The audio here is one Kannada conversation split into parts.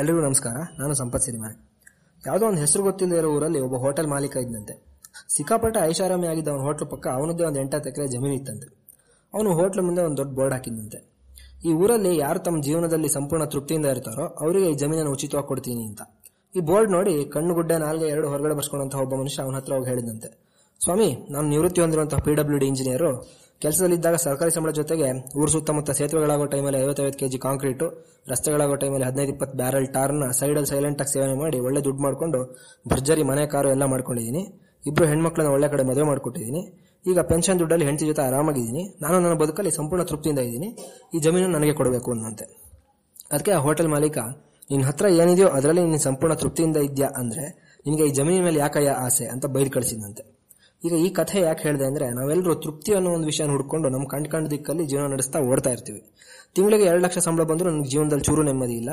ಎಲ್ರಿಗೂ ನಮಸ್ಕಾರ. ನಾನು ಸಂಪತ್ ಸಿನಿಮಾ. ಯಾವುದೋ ಒಂದು ಹೆಸರು ಗೊತ್ತಿಲ್ಲದೆ ಇರೋ ಊರಲ್ಲಿ ಒಬ್ಬ ಹೋಟೆಲ್ ಮಾಲೀಕ ಇದ್ದಂತೆ ಸಿಕ್ಕಾಪಟ್ಟೆ ಐಷಾರಾಮಿ ಆಗಿದ್ದ ಅವನ ಹೋಟ್ಲ್ ಪಕ್ಕ ಅವನದ್ದೇ ಒಂದು ಎಂಟತ್ತು ಎಕರೆ ಜಮೀನು ಇತ್ತಂತೆ. ಅವನು ಹೋಟ್ಲ್ ಮುಂದೆ ಒಂದು ದೊಡ್ಡ ಬೋರ್ಡ್ ಹಾಕಿದ್ದಂತೆ ಈ ಊರಲ್ಲಿ ಯಾರು ತಮ್ಮ ಜೀವನದಲ್ಲಿ ಸಂಪೂರ್ಣ ತೃಪ್ತಿಯಿಂದ ಇರ್ತಾರೋ ಅವರಿಗೆ ಈ ಜಮೀನನ್ನು ಉಚಿತವಾಗಿ ಕೊಡ್ತೀನಿ ಅಂತ. ಈ ಬೋರ್ಡ್ ನೋಡಿ ಕಣ್ಣು ಗುಡ್ಡೆ ನಾಲ್ಗೆ ಎರಡು ಹೊರಗಡೆ ಬರ್ಸ್ಕೊಂಡಂತಹ ಒಬ್ಬ ಮನುಷ್ಯ ಅವನ ಹತ್ರ ಹೋಗಿ ಹೇಳಿದಂತೆ ಸ್ವಾಮಿ, ನಾನು ನಿವೃತ್ತಿ ಹೊಂದಿರುವಂತಹ ಪಿ ಡಬ್ಲ್ಯೂ ಇಂಜಿನಿಯರು ಕೆಲಸದಲ್ಲಿದ್ದಾಗ ಸರ್ಕಾರಿ ಸಂಬಳ ಜೊತೆಗೆ ಊರು ಸುತ್ತಮುತ್ತ ಸೇತುವೆಗಳಾಗೋ ಟೈಮಲ್ಲಿ ಐವತ್ತೈವತ್ತು ಕೆಜಿ ಕಾಂಕ್ರೀಟು ರಸ್ತೆಗಳಾಗೋ ಟೈಮಲ್ಲಿ ಹದಿನೈದು, ಇಪ್ಪತ್ತು ಬ್ಯಾರಲ್ ಟಾರ್ನ ಸೈಡಲ್ಲಿ ಸೈಲೆಂಟಾಗಿ ಸೇವನೆ ಮಾಡಿ ಒಳ್ಳೆ ದುಡ್ಡು ಮಾಡಿಕೊಂಡು ಭರ್ಜರಿ ಮನೆ, ಕಾರು ಎಲ್ಲ ಮಾಡ್ಕೊಂಡಿದ್ದೀನಿ. ಇಬ್ಬರು ಹೆಣ್ಮಕ್ಳನ್ನ ಒಳ್ಳೆ ಕಡೆ ಮದುವೆ ಮಾಡಿಕೊಟ್ಟಿದ್ದೀನಿ. ಈಗ ಪೆನ್ಷನ್ ದುಡ್ಡಲ್ಲಿ ಹೆಂಡತಿ ಜೊತೆ ಆರಾಮಾಗಿದ್ದೀನಿ. ನಾನು ನನ್ನ ಬದುಕಲ್ಲಿ ಸಂಪೂರ್ಣ ತೃಪ್ತಿಯಿಂದ ಇದ್ದೀನಿ. ಈ ಜಮೀನು ನನಗೆ ಕೊಡಬೇಕು ಅನ್ನಂತೆ ಅದಕ್ಕೆ ಆ ಹೋಟೆಲ್ ಮಾಲೀಕ ನಿನ್ನ ಹತ್ರ ಏನಿದೆಯೋ ಅದರಲ್ಲಿ ನೀನು ಸಂಪೂರ್ಣ ತೃಪ್ತಿಯಿಂದ ಇದೆಯಾ ಅಂದರೆ ನಿನಗೆ ಈ ಜಮೀನಿನ ಮೇಲೆ ಯಾಕಯ್ಯ ಆಸೆ ಅಂತ ಬೈದು ಕಳಿಸಿದಂತೆ ಈಗ ಈ ಕಥೆ ಯಾಕೆ ಹೇಳಿದೆ ಅಂದ್ರೆ ನಾವೆಲ್ಲರೂ ತೃಪ್ತಿ ಅನ್ನೋ ಒಂದು ವಿಷಯ ಹುಡ್ಕೊಂಡು ನಮ್ಮ ಕಂಡು ಕಂಡ ದಿಕ್ಕಲ್ಲಿ ಜೀವನ ನಡೆಸ್ತಾ ಓಡ್ತಾ ಇರ್ತೀವಿ. ತಿಂಗಳಿಗೆ ಎರಡು ಲಕ್ಷ ಸಂಬಳ ಬಂದರೂ ನನಗೆ ಜೀವನದಲ್ಲಿ ಚೂರು ನೆಮ್ಮದಿ ಇಲ್ಲ.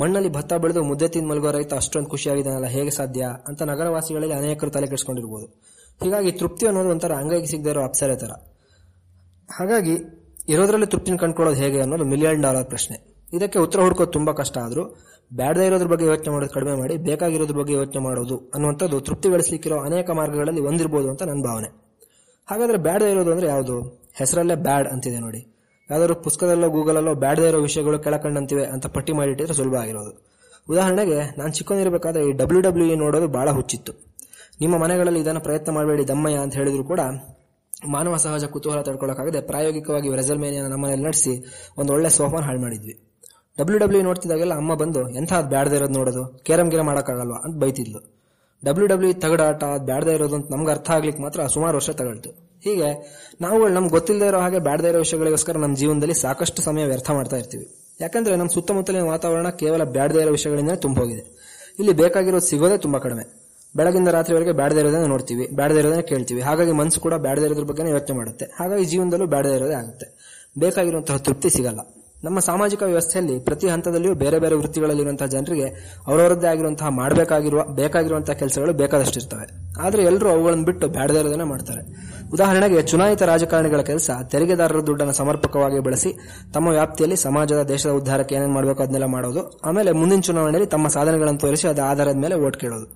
ಮಣ್ಣಲ್ಲಿ ಭತ್ತ ಬೆಳೆದು ಮುದ್ದೆ ತಿಂದು ಮಲಗೋ ರೈತ ಅಷ್ಟೊಂದು ಖುಷಿಯಾಗಿದ್ದಾನಲ್ಲ ಹೇಗೆ ಸಾಧ್ಯ ಅಂತ ನಗರವಾಸಿಗಳಲ್ಲಿ ಅನೇಕರು ತಲೆ ಕೆಡಿಸ್ಕೊಂಡಿರ್ಬೋದು. ಹೀಗಾಗಿ ತೃಪ್ತಿ ಅನ್ನೋದು ಒಂಥರ ಅಂಗೈಗೆ ಸಿಗದೇ ಇರೋ ಅಪ್ಸರೆ ತರ. ಹಾಗಾಗಿ ಇರೋದ್ರಲ್ಲಿ ತೃಪ್ತಿನ ಕಂಡ್ಕೊಳ್ಳೋದು ಹೇಗೆ ಅನ್ನೋದು ಮಿಲಿಯನ್ ಡಾಲರ್ ಪ್ರಶ್ನೆ. ಇದಕ್ಕೆ ಉತ್ತರ ಹುಡ್ಕೋದು ತುಂಬ ಕಷ್ಟ ಆದ್ರೂ ಬ್ಯಾಡದೇ ಇರೋದ್ರ ಬಗ್ಗೆ ಯೋಚನೆ ಮಾಡೋದು ಕಡಿಮೆ ಮಾಡಿ, ಬೇಕಾಗಿರೋದ್ರ ಬಗ್ಗೆ ಯೋಚನೆ ಮಾಡೋದು ಅನ್ನುವಂಥದ್ದು ತೃಪ್ತಿ ಗಳಿಸಲಿಕ್ಕಿರೋ ಅನೇಕ ಮಾರ್ಗಗಳಲ್ಲಿ ಒಂದಿರ್ಬೋದು ಅಂತ ನನ್ನ ಭಾವನೆ. ಹಾಗಾದ್ರೆ ಬ್ಯಾಡದೇ ಇರೋದು ಅಂದ್ರೆ ಯಾವುದು? ಹೆಸರಲ್ಲೇ ಬ್ಯಾಡ್ ಅಂತಿದೆ ನೋಡಿ. ಯಾವ್ದಾದ್ರು ಪುಸ್ತಕದಲ್ಲೋ, ಗೂಗಲಲ್ಲೋ ಬ್ಯಾಡದೇ ಇರೋ ವಿಷಯಗಳು ಕೆಳಕಂಡಂತಿವೆ ಅಂತ ಪಟ್ಟಿ ಮಾಡಿಟ್ಟಿದ್ರೆ ಸುಲಭ ಆಗಿರೋದು. ಉದಾಹರಣೆಗೆ, ನಾನು ಚಿಕ್ಕಂದಿರಬೇಕಾದ್ರೆ ಈ ಡಬ್ಲ್ಯೂ ಡಬ್ಲ್ಯೂ ಇ ನೋಡೋದು ಬಹಳ ಹುಚ್ಚಿತ್ತು. ನಿಮ್ಮ ಮನೆಗಳಲ್ಲಿ ಇದನ್ನು ಪ್ರಯತ್ನ ಮಾಡಬೇಡಿ ದಮ್ಮಯ್ಯ ಅಂತ ಹೇಳಿದ್ರು ಕೂಡ ಮಾನವ ಸಹಜ ಕುತೂಹಲ ತಡ್ಕೊಳ್ಳೋಕ್ಕಾಗದೆ ಪ್ರಾಯೋಗಿಕವಾಗಿ ರೆಸಲ್ಮೇನಿಯನ್ನ ನಮ್ಮನೇಲಿ ನಡೆಸಿ ಒಂದು ಒಳ್ಳೆ ಸೋಫಾನ್ ಹಾಳು ಮಾಡಿದ್ವಿ. ಡಬ್ಲ್ಯೂ ಡಬ್ಲ್ಯೂ ನೋಡ್ತಿದ್ದಾಗೆಲ್ಲ ಅಮ್ಮ ಬಂದು ಎಂಥ ಅದು ಬ್ಯಾಡದೇ ಇರೋದು ನೋಡೋದು? ಕೇರಂ ಗಿರ ಮಾಡೋಕ್ಕಾಗಲ್ವಾ ಅಂತ ಬೈತಿದ್ಲು. ಡಬ್ಲ್ಯೂ ಡಬ್ಲ್ಯೂ ತಗಡಾಟ ಅದು ಬ್ಯಾಡದೇ ಇರೋದು ಅಂತ ನಮ್ಗೆ ಅರ್ಥ ಆಗ್ಲಿಕ್ಕೆ ಮಾತ್ರ ಸುಮಾರು ವರ್ಷ ತಗೊಳ್ತು. ಹೀಗೆ ನಾವುಗಳು ನಮ್ಗೆ ಗೊತ್ತಿಲ್ಲದೆ ಇರೋ ಹಾಗೆ ಬ್ಯಾಡದೇ ಇರೋ ವಿಷಯಗಳಿಗೋಸ್ಕರ ನಮ್ಮ ಜೀವನದಲ್ಲಿ ಸಾಕಷ್ಟು ಸಮಯ ವ್ಯರ್ಥ ಮಾಡ್ತಾ ಇರ್ತೀವಿ. ಯಾಕಂದ್ರೆ ನಮ್ಮ ಸುತ್ತಮುತ್ತಲಿನ ವಾತಾವರಣ ಕೇವಲ ಬ್ಯಾಡದೇ ಇರೋ ವಿಷಯಗಳಿಂದ ತುಂಬೋಗಿದೆ. ಇಲ್ಲಿ ಬೇಕಾಗಿರೋದು ಸಿಗೋದೇ ತುಂಬ ಕಡಿಮೆ. ಬೆಳಗಿಂದ ರಾತ್ರಿವರೆಗೆ ಬ್ಯಾಡದೇ ಇರೋದನ್ನ ನೋಡ್ತೀವಿ, ಬ್ಯಾಡದೇ ಇರೋದನ್ನ ಕೇಳ್ತೀವಿ. ಹಾಗಾಗಿ ಮನಸ್ಸು ಕೂಡ ಬ್ಯಾಡದೇ ಇರೋದ್ರ ಬಗ್ಗೆ ಯೋಚನೆ ಮಾಡುತ್ತೆ. ಹಾಗಾಗಿ ಜೀವನದಲ್ಲೂ ಬ್ಯಾಡದೇ ಇರೋದೇ ಆಗುತ್ತೆ. ಬೇಕಾಗಿರುವಂತಹ ತೃಪ್ತಿ ಸಿಗಲ್ಲ. ನಮ್ಮ ಸಾಮಾಜಿಕ ವ್ಯವಸ್ಥೆಯಲ್ಲಿ ಪ್ರತಿ ಹಂತದಲ್ಲಿಯೂ ಬೇರೆ ಬೇರೆ ವೃತ್ತಿಗಳಲ್ಲಿರುವಂತಹ ಜನರಿಗೆ ಅವರವರದ್ದೇ ಆಗಿರುವಂತಹ ಮಾಡಬೇಕಾಗಿರುವ ಬೇಕಾಗಿರುವಂತಹ ಕೆಲಸಗಳು ಬೇಕಾದಷ್ಟಿರ್ತವೆ. ಆದರೆ ಎಲ್ಲರೂ ಅವುಗಳನ್ನು ಬಿಟ್ಟು ಇರೋದನ್ನ ಮಾಡ್ತಾರೆ. ಉದಾಹರಣೆಗೆ ಚುನಾಯಿತ ರಾಜಕಾರಣಿಗಳ ಕೆಲಸ ತೆರಿಗೆದಾರರ ದುಡ್ಡನ್ನು ಸಮರ್ಪಕವಾಗಿ ಬಳಸಿ ತಮ್ಮ ವ್ಯಾಪ್ತಿಯಲ್ಲಿ ಸಮಾಜದ, ದೇಶದ ಉದ್ಧಾರಕ್ಕೆ ಏನೇನು ಮಾಡಬೇಕು ಅದನ್ನೆಲ್ಲ ಮಾಡೋದು, ಆಮೇಲೆ ಮುಂದಿನ ಚುನಾವಣೆಯಲ್ಲಿ ತಮ್ಮ ಸಾಧನೆಗಳನ್ನು ತೋರಿಸಿ ಅದರ ಆಧಾರದ ಮೇಲೆ ಓಟ್ ಕೇಳೋದು.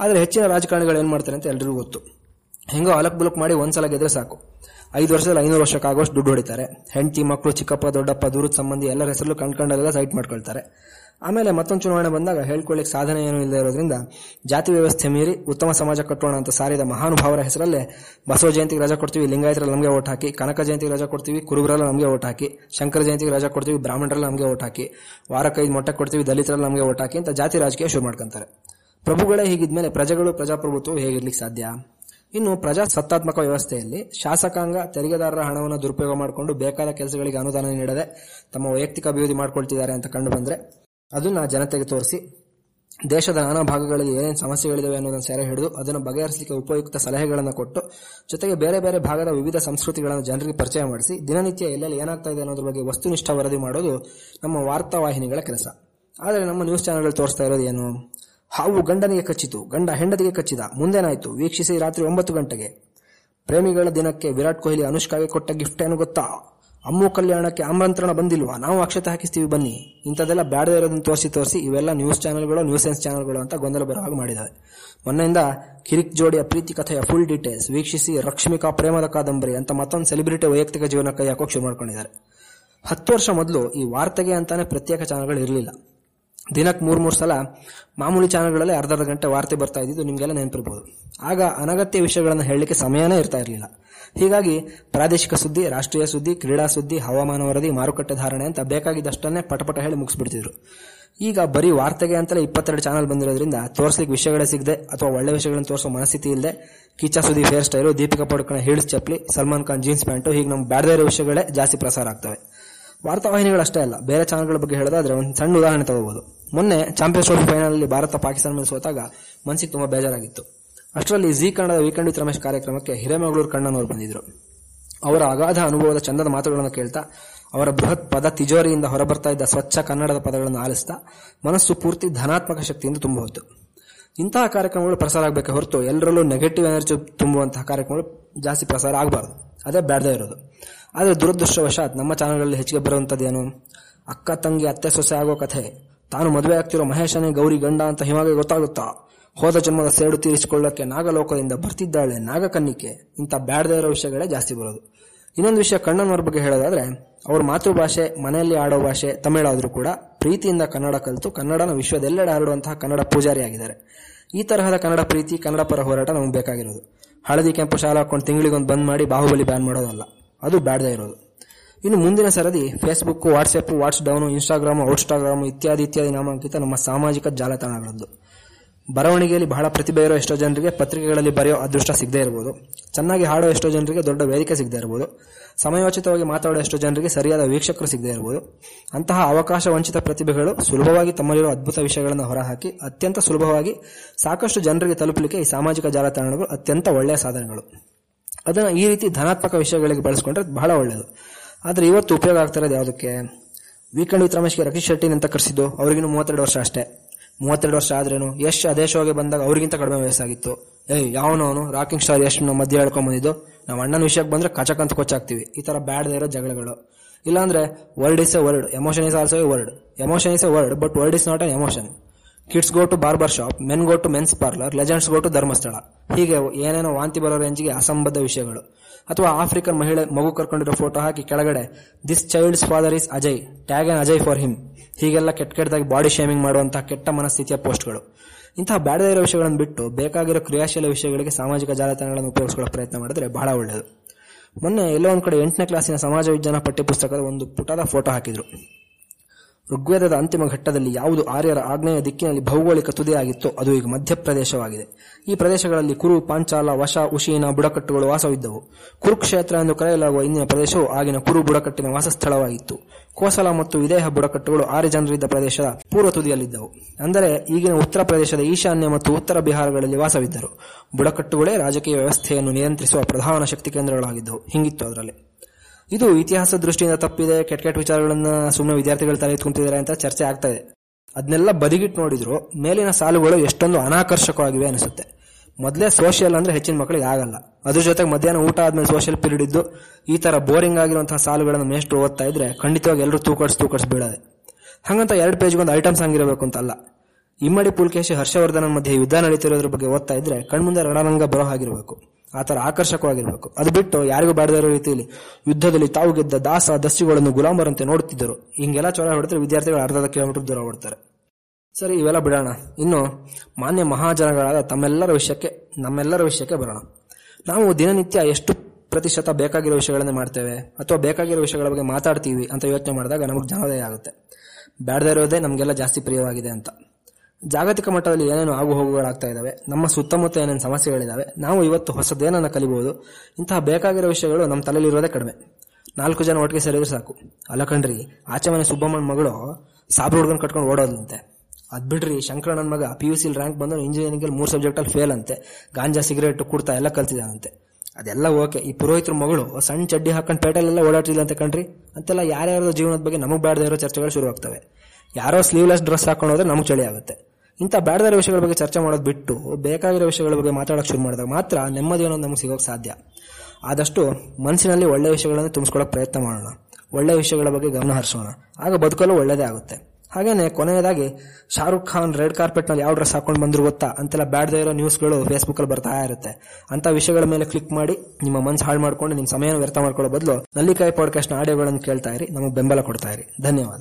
ಆದರೆ ಹೆಚ್ಚಿನ ರಾಜಕಾರಣಿಗಳು ಏನ್ ಮಾಡ್ತಾರೆ ಅಂತ ಎಲ್ಲರಿಗೂ ಗೊತ್ತು. ಹೆಂಗೋ ಅಲಕ್ ಬುಲಕ್ ಮಾಡಿ ಒಂದ್ಸಲ ಗೆದ್ರೆ ಸಾಕು. ಐದು ವರ್ಷದಲ್ಲಿ ಐನೂರು ವರ್ಷಕ್ಕಾಗೋಷ್ಟು ದುಡ್ಡು ಹೊಡಿತಾರೆ. ಹೆಂಡತಿ ಮಕ್ಕಳು ಚಿಕ್ಕಪ್ಪ, ದೊಡ್ಡಪ್ಪ, ದೂರದ ಸಂಬಂಧಿ ಎಲ್ಲರ ಹೆಸರು ಕಣ್ಕೊಂಡಾಗ ಸೈಟ್ ಮಾಡ್ಕೊಳ್ತಾರೆ. ಆಮೇಲೆ ಮತ್ತೊಂದು ಚುನಾವಣೆ ಬಂದಾಗ ಹೇಳ್ಕೊಳ್ಳಿಕ್ಕೆ ಸಾಧನೆ ಏನೂ ಇಲ್ಲದೆ ಇರೋದ್ರಿಂದ ಜಾತಿ ವ್ಯವಸ್ಥೆ ಮೀರಿ ಉತ್ತಮ ಸಮಾಜ ಕಟ್ಟೋಣ ಅಂತ ಸಾರಿದ ಮಹಾನುಭಾವರ ಹೆಸರಲ್ಲೇ ಬಸವ ಜಯಂತಿಗೆ ರಜಾ ಕೊಡ್ತೀವಿ, ಲಿಂಗಾಯತರಲ್ಲಿ ನಮಗೆ ಓಟ್ ಹಾಕಿ, ಕನಕ ಜಯಂತಿಗೆ ರಜಾ ಕೊಡ್ತೀವಿ, ಕುರುಬರಲ್ಲಿ ನಮಗೆ ಓಟ್ ಹಾಕಿ, ಶಂಕರ ಜಯಂತಿಗೆ ರಜಾ ಕೊಡ್ತೀವಿ, ಬ್ರಾಹ್ಮಣರಲ್ಲಿ ನಮಗೆ ಓಟ್ ಹಾಕಿ ವಾರಕ್ಕೈದು ಮೊಟ್ಟೆ ಕೊಡ್ತೀವಿ, ದಲಿತರಲ್ಲಿ ನಮಗೆ ಓಟ್ ಹಾಕಿ ಅಂತ ಜಾತಿ ರಾಜಕೀಯ ಶುರು ಮಾಡ್ಕೊಂತಾರೆ. ಪ್ರಭುಗಳೇ ಹೀಗಿದ್ಮೇಲೆ ಪ್ರಜೆಗಳು ಪ್ರಜಾಪ್ರಭುತ್ವವು ಹೇಗಿರ್ಲಿಕ್ಕೆ ಸಾಧ್ಯ? ಇನ್ನು ಪ್ರಜಾಸತ್ತಾತ್ಮಕ ವ್ಯವಸ್ಥೆಯಲ್ಲಿ ಶಾಸಕಾಂಗ ತೆರಿಗೆದಾರರ ಹಣವನ್ನು ದುರುಪಯೋಗ ಮಾಡಿಕೊಂಡು ಬೇಕಾದ ಕೆಲಸಗಳಿಗೆ ಅನುದಾನ ನೀಡದೆ ತಮ್ಮ ವೈಯಕ್ತಿಕ ಅಭಿವೃದ್ಧಿ ಮಾಡಿಕೊಳ್ತಿದ್ದಾರೆ ಅಂತ ಕಂಡು ಬಂದರೆ ಅದನ್ನು ಜನತೆಗೆ ತೋರಿಸಿ ದೇಶದ ನಾನಾ ಭಾಗಗಳಲ್ಲಿ ಏನೇನು ಸಮಸ್ಯೆಗಳಿದಾವೆ ಅನ್ನೋದನ್ನು ಸೆರೆ ಹಿಡಿದು ಅದನ್ನು ಬಗೆಹರಿಸಲಿಕ್ಕೆ ಉಪಯುಕ್ತ ಸಲಹೆಗಳನ್ನು ಕೊಟ್ಟು ಜೊತೆಗೆ ಬೇರೆ ಬೇರೆ ಭಾಗದ ವಿವಿಧ ಸಂಸ್ಕೃತಿಗಳನ್ನು ಜನರಿಗೆ ಪರಿಚಯ ಮಾಡಿಸಿ ದಿನನಿತ್ಯ ಎಲ್ಲೆಲ್ಲಿ ಏನಾಗ್ತಾ ಇದೆ ಅನ್ನೋದ್ರ ಬಗ್ಗೆ ವಸ್ತುನಿಷ್ಠ ವರದಿ ಮಾಡೋದು ನಮ್ಮ ವಾರ್ತಾ ವಾಹಿನಿಗಳ ಕೆಲಸ. ಆದರೆ ನಮ್ಮ ನ್ಯೂಸ್ ಚಾನೆಲ್ಗಳು ತೋರಿಸ್ತಾ ಇರೋದು ಏನು? ಹಾವು ಗಂಡನಿಗೆ ಕಚ್ಚಿತು, ಗಂಡ ಹೆಂಡತಿಗೆ ಕಚ್ಚಿದ. ಮುಂದೇನಾಯಿತು? ವೀಕ್ಷಿಸಿ ರಾತ್ರಿ ಒಂಬತ್ತು ಗಂಟೆಗೆ. ಪ್ರೇಮಿಗಳ ದಿನಕ್ಕೆ ವಿರಾಟ್ ಕೊಹ್ಲಿ ಅನುಷ್ಕಾಗೆ ಕೊಟ್ಟ ಗಿಫ್ಟ್ ಏನು ಗೊತ್ತಾ? ಅಮ್ಮು ಕಲ್ಯಾಣಕ್ಕೆ ಆಮಂತ್ರಣ ಬಂದಿಲ್ವಾ? ನಾವು ಅಕ್ಷತೆ ಹಾಕಿಸ್ತೀವಿ ಬನ್ನಿ. ಇಂಥದ್ದೆಲ್ಲ ಬ್ಯಾಡದೇ ಇರೋದನ್ನು ತೋರಿಸಿ ತೋರಿಸಿ. ಇವೆಲ್ಲ ನ್ಯೂಸ್ ಚಾನೆಲ್ಗಳು ನ್ಯೂಸೆನ್ಸ್ ಚಾನೆಲ್ಗಳು ಅಂತ ಗೊಂದಲ ಬರೋ ಹಾಗೆ ಮಾಡಿದ್ದಾರೆ ಮೊನ್ನೆಯಿಂದ ಕಿರಿಕ್ ಜೋಡಿಯ ಪ್ರೀತಿ ಕಥೆಯ ಫುಲ್ ಡೀಟೇಲ್ಸ್ ವೀಕ್ಷಿಸಿ ರಕ್ಷ್ಮಿಕಾ ಪ್ರೇಮದ ಕಾದಂಬರಿ ಅಂತ ಮತ್ತೊಂದು ಸೆಲೆಬ್ರಿಟಿ ವೈಯಕ್ತಿಕ ಜೀವನ ಕೈ ಹಾಕೋಕೆ ಶುರು ಮಾಡ್ಕೊಂಡಿದ್ದಾರೆ. ಹತ್ತು ವರ್ಷ ಮೊದಲು ಈ ವಾರ್ತೆಗೆ ಅಂತಾನೆ ಪ್ರತ್ಯೇಕ ಚಾನೆಲ್ಗಳು ಇರಲಿಲ್ಲ. ದಿನಕ್ಕೆ ಮೂರು ಮೂರು ಸಲ ಮಾಮೂಲಿ ಚಾನೆಲ್ಗಳಲ್ಲಿ ಅರ್ಧ ಅರ್ಧ ಗಂಟೆ ವಾರ್ತೆ ಬರ್ತಾ ಇದ್ದಿದ್ದು ನಿಮಗೆಲ್ಲ ನೆನಪಿರ್ಬೋದು. ಆಗ ಅನಗತ್ಯ ವಿಷಯಗಳನ್ನು ಹೇಳಲಿಕ್ಕೆ ಸಮಯನೇ ಇರ್ತಾ ಇರಲಿಲ್ಲ. ಹೀಗಾಗಿ ಪ್ರಾದೇಶಿಕ ಸುದ್ದಿ, ರಾಷ್ಟ್ರೀಯ ಸುದ್ದಿ, ಕ್ರೀಡಾ ಸುದ್ದಿ, ಹವಾಮಾನ ವರದಿ, ಮಾರುಕಟ್ಟೆ ಧಾರಣೆ ಅಂತ ಬೇಕಾಗಿದ್ದಷ್ಟನ್ನೇ ಪಟಪಟ ಹೇಳಿ ಮುಗಿಸ್ಬಿಡ್ತಿದ್ರು. ಈಗ ಬರೀ ವಾರ್ತೆಗೆ ಅಂತಲೇ ಇಪ್ಪತ್ತೆರಡು ಚಾನಲ್ ಬಂದಿರೋದ್ರಿಂದ ತೋರಿಸ್ಲಿಕ್ಕೆ ವಿಷಯಗಳೇ ಸಿಗದೆ ಅಥವಾ ಒಳ್ಳೆ ವಿಷಯಗಳನ್ನು ತೋರಿಸೋ ಮನಸ್ಥಿತಿ ಇಲ್ಲದೆ ಕಿಚ್ಚ ಸುದ್ದಿ hair style, Deepika Padukone heels ಚಪ್ಪಲಿ, ಸಲ್ಮಾನ್ ಖಾನ್ ಜೀನ್ಸ್ ಪ್ಯಾಂಟು, ಹೀಗೆ ನಮ್ಗೆ ಬೇರೆ ಇರೋ ವಿಷಯಗಳೇ ಜಾಸ್ತಿ ಪ್ರಸಾರ ಆಗ್ತವೆ. ವಾರ್ತಾವಾಹಿನಿಗಳಷ್ಟೇ ಅಲ್ಲ, ಬೇರೆ ಚಾನಲ್ಗಳ ಬಗ್ಗೆ ಹೇಳೋದಾದ್ರೆ ಒಂದು ಸಣ್ಣ ಉದಾಹರಣೆ ತಗೋಬಹುದು ಮೊನ್ನೆ ಚಾಂಪಿಯನ್ಸ್ ಟ್ರೋಫಿ ಫೈನಲ್ ಅಲ್ಲಿ ಭಾರತ ಪಾಕಿಸ್ತಾನ ಮೇಲೆ ಸೋತಾಗ ಮನಸ್ಸಿಗೆ ತುಂಬಾ ಬೇಜಾರಾಗಿತ್ತು. ಅಷ್ಟರಲ್ಲಿ ಜಿ ಕನ್ನಡದ ವೀಕೆಂಡ್ ವಿತ್ ರಮೇಶ್ ಕಾರ್ಯಕ್ರಮಕ್ಕೆ ಹಿರೇಮಗಳೂರು ಕಣ್ಣನವರು ಬಂದಿದ್ರು. ಅವರ ಅಗಾಧ ಅನುಭವದ ಚಂದದ ಮಾತುಗಳನ್ನು ಕೇಳ್ತಾ, ಅವರ ಬೃಹತ್ ಪದ ತಿಜೋರಿಯಿಂದ ಹೊರಬರ್ತಾ ಇದ್ದ ಸ್ವಚ್ಛ ಕನ್ನಡದ ಪದಗಳನ್ನು ಆಲಿಸ್ತಾ, ಮನಸ್ಸು ಪೂರ್ತಿ ಧನಾತ್ಮಕ ಶಕ್ತಿಯಿಂದ ತುಂಬ ಇಂತಹ ಕಾರ್ಯಕ್ರಮಗಳು ಪ್ರಸಾರ ಆಗಬೇಕೆ ಹೊರತು ಎಲ್ಲರಲ್ಲೂ ನೆಗೆಟಿವ್ ಎನರ್ಜಿ ತುಂಬುವಂತಹ ಕಾರ್ಯಕ್ರಮಗಳು ಜಾಸ್ತಿ ಪ್ರಸಾರ ಆಗಬಾರ್ದು. ಅದೇ ಬೇಡದೇ ಇರೋದು. ಆದರೆ ದುರದೃಷ್ಟವಶಾತ್ ನಮ್ಮ ಚಾನಲ್ಗಳಲ್ಲಿ ಹೆಚ್ಚಿಗೆ ಬರುವಂಥದ್ದೇನು ಅಕ್ಕ, ತಂಗಿ, ಅತ್ತೆ, ಸೊಸೆ ಆಗೋ ಕಥೆ. ತಾನು ಮದುವೆ ಆಗ್ತಿರೋ ಮಹೇಶನೇ ಗೌರಿ ಗಂಡ ಅಂತ ಹಿಮಾಗೆ ಗೊತ್ತಾಗುತ್ತಾ? ಹೋದ ಜನ್ಮದ ಸೇಡು ತೀರಿಸಿಕೊಳ್ಳಕ್ಕೆ ನಾಗಲೋಕದಿಂದ ಬರ್ತಿದ್ದಾಳೆ ನಾಗಕನ್ನಿಕೆ. ಇಂಥ ಬ್ಯಾಡದೇ ಇರೋ ವಿಷಯಗಳೇ ಜಾಸ್ತಿ ಬರೋದು. ಇನ್ನೊಂದು ವಿಷಯ ಕಣ್ಣನವ್ರ ಬಗ್ಗೆ ಹೇಳೋದಾದ್ರೆ, ಅವ್ರ ಮಾತೃಭಾಷೆ, ಮನೆಯಲ್ಲಿ ಆಡೋ ಭಾಷೆ, ತಮಿಳಾದರೂ ಕೂಡ ಪ್ರೀತಿಯಿಂದ ಕನ್ನಡ ಕಲಿತು ಕನ್ನಡನ ವಿಶ್ವದೆಲ್ಲೆಡೆ ಹರಡುವಂತಹ ಕನ್ನಡ ಪೂಜಾರಿ ಆಗಿದ್ದಾರೆ ಈ ತರಹದ ಕನ್ನಡ ಪ್ರೀತಿ, ಕನ್ನಡ ಪರ ಹೋರಾಟ ನಮಗೆ ಬೇಕಾಗಿರೋದು. ಹಳದಿ ಕೆಂಪು ಶಾಲೆ ಹಾಕೊಂಡು ತಿಂಗಳಿಗೊಂದು ಬಂದ್ ಮಾಡಿ ಬಾಹುಬಲಿ ಬ್ಯಾನ್ ಮಾಡೋದಲ್ಲ. ಅದು ಬ್ಯಾಡದೇ ಇರೋದು. ಇನ್ನು ಮುಂದಿನ ಸರದಿ Facebook WhatsApp whats down Instagram outstagram ಇತ್ಯಾದಿ ಇತ್ಯಾದಿ ನಾಮಾಂಕಿತ ನಮ್ಮ ಸಾಮಾಜಿಕ ಜಾಲತಾಣಗಳದ್ದು. ಬರವಣಿಗೆಯಲ್ಲಿ ಬಹಳ ಪ್ರತಿಭೆ ಇರೋ ಎಷ್ಟೋ ಜನರಿಗೆ ಪತ್ರಿಕೆಗಳಲ್ಲಿ ಬರೆಯೋ ಅದೃಷ್ಟ ಸಿಗದೇ ಇರಬಹುದು ಚೆನ್ನಾಗಿ ಹಾಡೋ ಎಷ್ಟೋ ಜನರಿಗೆ ದೊಡ್ಡ ವೇದಿಕೆ ಸಿಗದೇ ಇರಬಹುದು ಸಮಯೋಚಿತವಾಗಿ ಮಾತಾಡೋ ಎಷ್ಟೋ ಜನರಿಗೆ ಸರಿಯಾದ ವೀಕ್ಷಕರು ಸಿಗದೇ ಇರಬಹುದು ಅಂತಹ ಅವಕಾಶ ವಂಚಿತ ಪ್ರತಿಭೆಗಳು ಸುಲಭವಾಗಿ ತಮ್ಮಲ್ಲಿರೋ ಅದ್ಭುತ ವಿಷಯಗಳನ್ನು ಹೊರಹಾಕಿ, ಅತ್ಯಂತ ಸುಲಭವಾಗಿ ಸಾಕಷ್ಟು ಜನರಿಗೆ ತಲುಪಲಿಕ್ಕೆ ಈ ಸಾಮಾಜಿಕ ಜಾಲತಾಣಗಳು ಅತ್ಯಂತ ಒಳ್ಳೆಯ ಸಾಧನಗಳು. ಅದನ್ನು ಈ ರೀತಿ ಧನಾತ್ಮಕ ವಿಷಯಗಳಿಗೆ ಬಳಸ್ಕೊಂಡ್ರೆ ಬಹಳ ಒಳ್ಳೆಯದು ಆದ್ರೆ ಇವತ್ತು ಉಪಯೋಗ ಆಗ್ತಾ ಯಾವುದಕ್ಕೆ? ವೀಕೆಂಡ್ ವಿತ್ ರಮೇಶ್ಗೆ ರಕ್ಷಿತ್ ಶೆಟ್ಟಿ ಅಂತ ಕರೆಸಿದ್ದು, ಅವ್ರಿಗಿನ್ನು ಮೂವತ್ತೆರಡು ವರ್ಷ ಅಷ್ಟೇ. ಮೂವತ್ತೆರಡು ವರ್ಷ ಆದ್ರೇನು, ಯಶ್ ಅದೇ ಶೋಗೆ ಬಂದಾಗ ಅವ್ರಿಗಿಂತ ಕಡಿಮೆ ವಯಸ್ಸಾಗಿತ್ತು. ಏಯ್ ಯಾವನವನು ರಾಕಿಂಗ್ ಸ್ಟಾರ್ ಯಶ್ ನಮ್ಮ ಮಧ್ಯೆ ಹೇಳ್ಕೊಂಡ್ ಬಂದಿದ್ದು. ನಾವು ಅಣ್ಣನ ವಿಷಯಕ್ಕೆ ಬಂದ್ರೆ ಕಚಕಂತ ಕೊಚ್ಚಾಗ್ತೀವಿ ಈ ತರ ಬ್ಯಾಡ್ ಇರೋ ಜಗಳಗಳು. ಇಲ್ಲಾಂದ್ರೆ word is a word emotion is also a word emotion is a word but word is not a emotion kids go to barber shop men go to men's parlour legends go to Dharmasthala. ಹೀಗೆ ಏನೇನೋ ವಾಂತಿ ಬರೋ ರೇಂಜ್ಗೆ ಅಸಂಬದ್ಧ ವಿಷಯಗಳು. ಅಥವಾ ಆಫ್ರಿಕನ್ ಮಹಿಳೆ ಮಗು ಕರ್ಕೊಂಡಿರೋ ಫೋಟೋ ಹಾಕಿ ಕೆಳಗಡೆ this child's father is Ajay tag on Ajay for him ಹೀಗೆಲ್ಲ ಕೆಟ್ಟ ಕೆಟ್ಟದಾಗಿ ಬಾಡಿ ಶೇಮಿಂಗ್ ಮಾಡುವಂತಹ ಕೆಟ್ಟ ಮನಸ್ಥಿತಿಯ ಪೋಸ್ಟ್ಗಳು. ಇಂತಹ ಬ್ಯಾಡದೇ ಇರೋ ವಿಷಯಗಳನ್ನು ಬಿಟ್ಟು ಬೇಕಾಗಿರೋ ಕ್ರಿಯಾಶೀಲ ವಿಷಯಗಳಿಗೆ ಸಾಮಾಜಿಕ ಜಾಲತಾಣಗಳನ್ನು ಉಪಯೋಗಿಸಿಕೊಳ್ಳೋ ಪ್ರಯತ್ನ ಮಾಡಿದ್ರೆ ಬಹಳ ಒಳ್ಳೆಯದು ಮೊನ್ನೆ ಎಲ್ಲೋ ಒಂದ್ ಕಡೆ ಎಂಟನೇ ಕ್ಲಾಸಿನ ಸಮಾಜ ವಿಜ್ಞಾನ ಪಠ್ಯಪುಸ್ತಕದ ಒಂದು ಪುಟದ ಫೋಟೋ ಹಾಕಿದ್ರು. ಋಗ್ವೇದದ ಅಂತಿಮ ಘಟ್ಟದಲ್ಲಿ ಯಾವುದು ಆರ್ಯರ ಆಗ್ನೇಯ ದಿಕ್ಕಿನಲ್ಲಿ ಭೌಗೋಳಿಕ ತುದಿಯಾಗಿತ್ತೋ ಅದು ಈಗ ಮಧ್ಯಪ್ರದೇಶವಾಗಿದೆ. ಈ ಪ್ರದೇಶಗಳಲ್ಲಿ ಕುರು, ಪಾಂಚಾಲ, ವಶ, ಉಶೀನ, ಬುಡಕಟ್ಟುಗಳು ವಾಸವಿದ್ದವು. ಕುರುಕ್ಷೇತ್ರ ಎಂದು ಕರೆಯಲಾಗುವ ಇಂದಿನ ಪ್ರದೇಶವು ಆಗಿನ ಕುರು ಬುಡಕಟ್ಟಿನ ವಾಸಸ್ಥಳವಾಗಿತ್ತು. ಕೋಸಲ ಮತ್ತು ವಿದೇಹ ಬುಡಕಟ್ಟುಗಳು ಆರ್ಯ ಜನರಿದ್ದ ಪ್ರದೇಶದ ಪೂರ್ವ ತುದಿಯಲ್ಲಿದ್ದವು. ಅಂದರೆ ಈಗಿನ ಉತ್ತರ ಪ್ರದೇಶದ ಈಶಾನ್ಯ ಮತ್ತು ಉತ್ತರ ಬಿಹಾರಗಳಲ್ಲಿ ವಾಸವಿದ್ದರು. ಬುಡಕಟ್ಟುಗಳೇ ರಾಜಕೀಯ ವ್ಯವಸ್ಥೆಯನ್ನು ನಿಯಂತ್ರಿಸುವ ಪ್ರಧಾನ ಶಕ್ತಿ ಕೇಂದ್ರಗಳಾಗಿದ್ದವು. ಹಿಂಗಿತ್ತು ಅದರಲ್ಲಿ. ಇದು ಇತಿಹಾಸ ದೃಷ್ಟಿಯಿಂದ ತಪ್ಪಿದೆ, ಕೆಟ್ಟ ಕೆಟ್ಟ ವಿಚಾರಗಳನ್ನ ಸುಮ್ಮನೆ ವಿದ್ಯಾರ್ಥಿಗಳ ತಲೆ ಎತ್ಕೊಂತಿದ್ದಾರೆ ಅಂತ ಚರ್ಚೆ ಆಗ್ತಾ ಇದೆ. ಅದನ್ನೆಲ್ಲ ಬದಿಗಿಟ್ಟು ನೋಡಿದ್ರು, ಮೇಲಿನ ಸಾಲುಗಳು ಎಷ್ಟೊಂದು ಅನಾಕರ್ಷಕವಾಗಿವೆ ಅನಿಸುತ್ತೆ. ಮೊದಲೇ ಸೋಷಿಯಲ್ ಅಂದ್ರೆ ಹೆಚ್ಚಿನ ಮಕ್ಕಳಿಗೆ ಆಗಲ್ಲ. ಅದ್ರ ಜೊತೆಗೆ ಮಧ್ಯಾಹ್ನ ಊಟ ಆದ್ಮೇಲೆ ಸೋಷಿಯಲ್ ಪೀರಿಯಡ್ ಇದ್ದು, ಈ ತರ ಬೋರಿಂಗ್ ಆಗಿರುವಂತಹ ಸಾಲುಗಳನ್ನು ಮೇಷ್ಟು ಓದ್ತಾ ಇದ್ರೆ ಖಂಡಿತವಾಗಿ ಎಲ್ಲರೂ ತೂಕಡ್ಸ್ ತೂಕಡ್ಸ್ ಬೀಳದೆ. ಹಂಗಂತ ಎರಡು ಪೇಜ್ಗೊಂದು ಒಂದು ಐಟಮ್ ಸಾಂಗ್ ಅಂತ ಅಂತಲ್ಲ. ಇಮ್ಮಡಿ ಪುಲ್ಕೇಶಿ ಹರ್ಷವರ್ಧನ ಮಧ್ಯೆ ಯುದ್ಧ ನಡೀತಿರೋದ್ರ ಬಗ್ಗೆ ಓದ್ತಾ ಇದ್ರೆ ಕಣ್ಮುಂದೆ ರಣರಂಗ ಬರೋ ಹಾಗಿರ್ಬೇಕು. ಆ ಥರ ಆಕರ್ಷಕವಾಗಿರಬೇಕು. ಅದು ಬಿಟ್ಟು ಯಾರಿಗೂ ಬಾಡದೇ ಇರೋ ರೀತಿಯಲ್ಲಿ ಯುದ್ಧದಲ್ಲಿ ತಾವು ಗೆದ್ದ ದಾಸ ದಸ್ಯುಗಳನ್ನು ಗುಲಾಮರಂತೆ ನೋಡುತ್ತಿದ್ದರು. ಹಿಂಗೆಲ್ಲ ಚೊರ ಹೊಡೆದ್ರೆ ವಿದ್ಯಾರ್ಥಿಗಳು ಅರ್ಧ ಕಿಲೋಮೀಟರ್ ದೂರ ಓಡ್ತಾರೆ. ಸರಿ, ಇವೆಲ್ಲ ಬಿಡೋಣ. ಇನ್ನು ಮಾನ್ಯ ಮಹಾಜನಗಳಾದ ತಮ್ಮೆಲ್ಲರ ವಿಷಯಕ್ಕೆ, ನಮ್ಮೆಲ್ಲರ ವಿಷಯಕ್ಕೆ ಬರೋಣ. ನಾವು ದಿನನಿತ್ಯ ಎಷ್ಟು ಪ್ರತಿಶತ ಬೇಕಾಗಿರೋ ವಿಷಯಗಳನ್ನೇ ಮಾಡ್ತೇವೆ, ಅಥವಾ ಬೇಕಾಗಿರೋ ವಿಷಯಗಳ ಬಗ್ಗೆ ಮಾತಾಡ್ತೀವಿ ಅಂತ ಯೋಚನೆ ಮಾಡಿದಾಗ ನಮಗೆ ಜ್ಞಾನೋದಯ ಆಗುತ್ತೆ. ಬ್ಯಾಡದೇ ಇರೋದೇ ನಮಗೆಲ್ಲ ಜಾಸ್ತಿ ಪ್ರಿಯವಾಗಿದೆ ಅಂತ. ಜಾಗತಿಕ ಮಟ್ಟದಲ್ಲಿ ಏನೇನು ಆಗು ಹೋಗುಗಳಾಗ್ತಾ ಇದಾವೆ, ನಮ್ಮ ಸುತ್ತಮುತ್ತ ಏನೇನು ಸಮಸ್ಯೆಗಳಿದ್ದಾವೆ ನಾವು ಇವತ್ತು ಹೊಸದೇನನ್ನು ಕಲಿಬಹುದು, ಇಂತಹ ಬೇಕಾಗಿರೋ ವಿಷಯಗಳು ನಮ್ಮ ತಲೆಯಲ್ಲಿರೋದೇ ಕಡಿಮೆ. ನಾಲ್ಕು ಜನ ಒಟ್ಟಿಗೆ ಸೇರಿದ್ರೆ ಸಾಕು. ಅಲ್ಲ ಕಣ್ರಿ ಆಚೆ ಮನೆ ಸುಬ್ಬಮ್ಮನ ಮಗಳು ಸಾಬ್ರ ಹುಡುಗನ್ ಕಟ್ಕೊಂಡು ಓಡೋದಂತೆ. ಅದ್ ಬಿಡ್ರಿ, ಶಂಕರಣ್ಣನ ಮಗ ಪಿ ಯು ಸಿ ರ್ಯಾಂಕ್ ಬಂದು ಇಂಜಿನಿಯರಿಂಗ್ ಅಲ್ಲಿ ಮೂರು ಸಬ್ಜೆಕ್ಟ್ ಅಲ್ಲಿ ಫೇಲ್ ಅಂತೆ. ಗಾಂಜಾ ಸಿಗರೇಟ್ ಕುಡ್ತಾ ಎಲ್ಲ ಕಲ್ತಿದ್ದಾನಂತೆ. ಅದೆಲ್ಲ ಓಕೆ ಈ ಪುರೋಹಿತರ ಮಗಳು ಸಣ್ಣ ಚಡ್ಡಿ ಹಾಕೊಂಡು ಪೇಟೆಲೆಲ್ಲ ಓಡಾಡ್ತಿಲ್ಲ ಅಂತ ಕಣ್ರಿ? ಅಂತೆಲ್ಲ ಯಾರ್ಯಾರ ಜೀವನದ ಬಗ್ಗೆ ನಮಗೆ ಬೇಡದೇ ಇರೋ ಚರ್ಚೆಗಳು ಶುರುವಾಗ್ತವೆ. ಯಾರೋ ಸ್ಲೀವ್ಲೆಸ್ ಡ್ರೆಸ್ ಹಾಕೊಂಡು ಹೋದ್ರೆ ನಮಗೆ ಚಳಿ ಆಗುತ್ತೆ. ಇಂಥ ಬೇಡದಿರೋ ವಿಷಯಗಳ ಬಗ್ಗೆ ಚರ್ಚೆ ಮಾಡೋದು ಬಿಟ್ಟು ಬೇಕಾಗಿರೋ ವಿಷಯಗಳ ಬಗ್ಗೆ ಮಾತಾಡೋಕೆ ಶುರು ಮಾಡಿದಾಗ ಮಾತ್ರ ನೆಮ್ಮದಿ ಅನ್ನೋದು ನಮಗೆ ಸಿಗೋಕೆ ಸಾಧ್ಯ. ಆದಷ್ಟು ಮನಸ್ಸಿನಲ್ಲಿ ಒಳ್ಳೆಯ ವಿಷಯಗಳನ್ನು ತುಂಬಿಸ್ಕೊಳ್ಳೋಕೆ ಪ್ರಯತ್ನ ಮಾಡೋಣ. ಒಳ್ಳೆಯ ವಿಷಯಗಳ ಬಗ್ಗೆ ಗಮನ ಹರಿಸೋಣ. ಆಗ ಬದುಕಲು ಒಳ್ಳೆಯದೇ ಆಗುತ್ತೆ. ಹಾಗೇನೆ ಕೊನೆಯದಾಗಿ ಶಾರುಖ್ ಖಾನ್ ರೆಡ್ ಕಾರ್ಪೆಟ್ನಲ್ಲಿ ಯಾವ ಡ್ರೆಸ್ ಹಾಕೊಂಡು ಬಂದ್ರು ಗೊತ್ತಾ? ಅಂತೆಲ್ಲ ಬ್ಯಾಡದೇ ಇರೋ ನ್ಯೂಸ್ಗಳು ಫೇಸ್ಬುಕ್ ಅಲ್ಲಿ ಬರ್ತಾ ಇರುತ್ತೆ. ಅಂತ ವಿಷಯಗಳ ಮೇಲೆ ಕ್ಲಿಕ್ ಮಾಡಿ ನಿಮ್ಮ ಮನಸ್ಸು ಹಾಳು ಮಾಡ್ಕೊಂಡು ನಿಮ್ಮ ಸಮಯ ವ್ಯರ್ಥ ಮಾಡ್ಕೊಳ್ಳೋ ಬದಲು ನಲ್ಲಿಕಾಯಿ ಪಾಡ್ಕಾಸ್ಟ್ ಆಡಿಯೋಗಳನ್ನು ಕೇಳ್ತಾ ನಮಗೆ ಬೆಂಬಲ ಕೊಡ್ತಾ ಇರಿ. ಧನ್ಯವಾದ.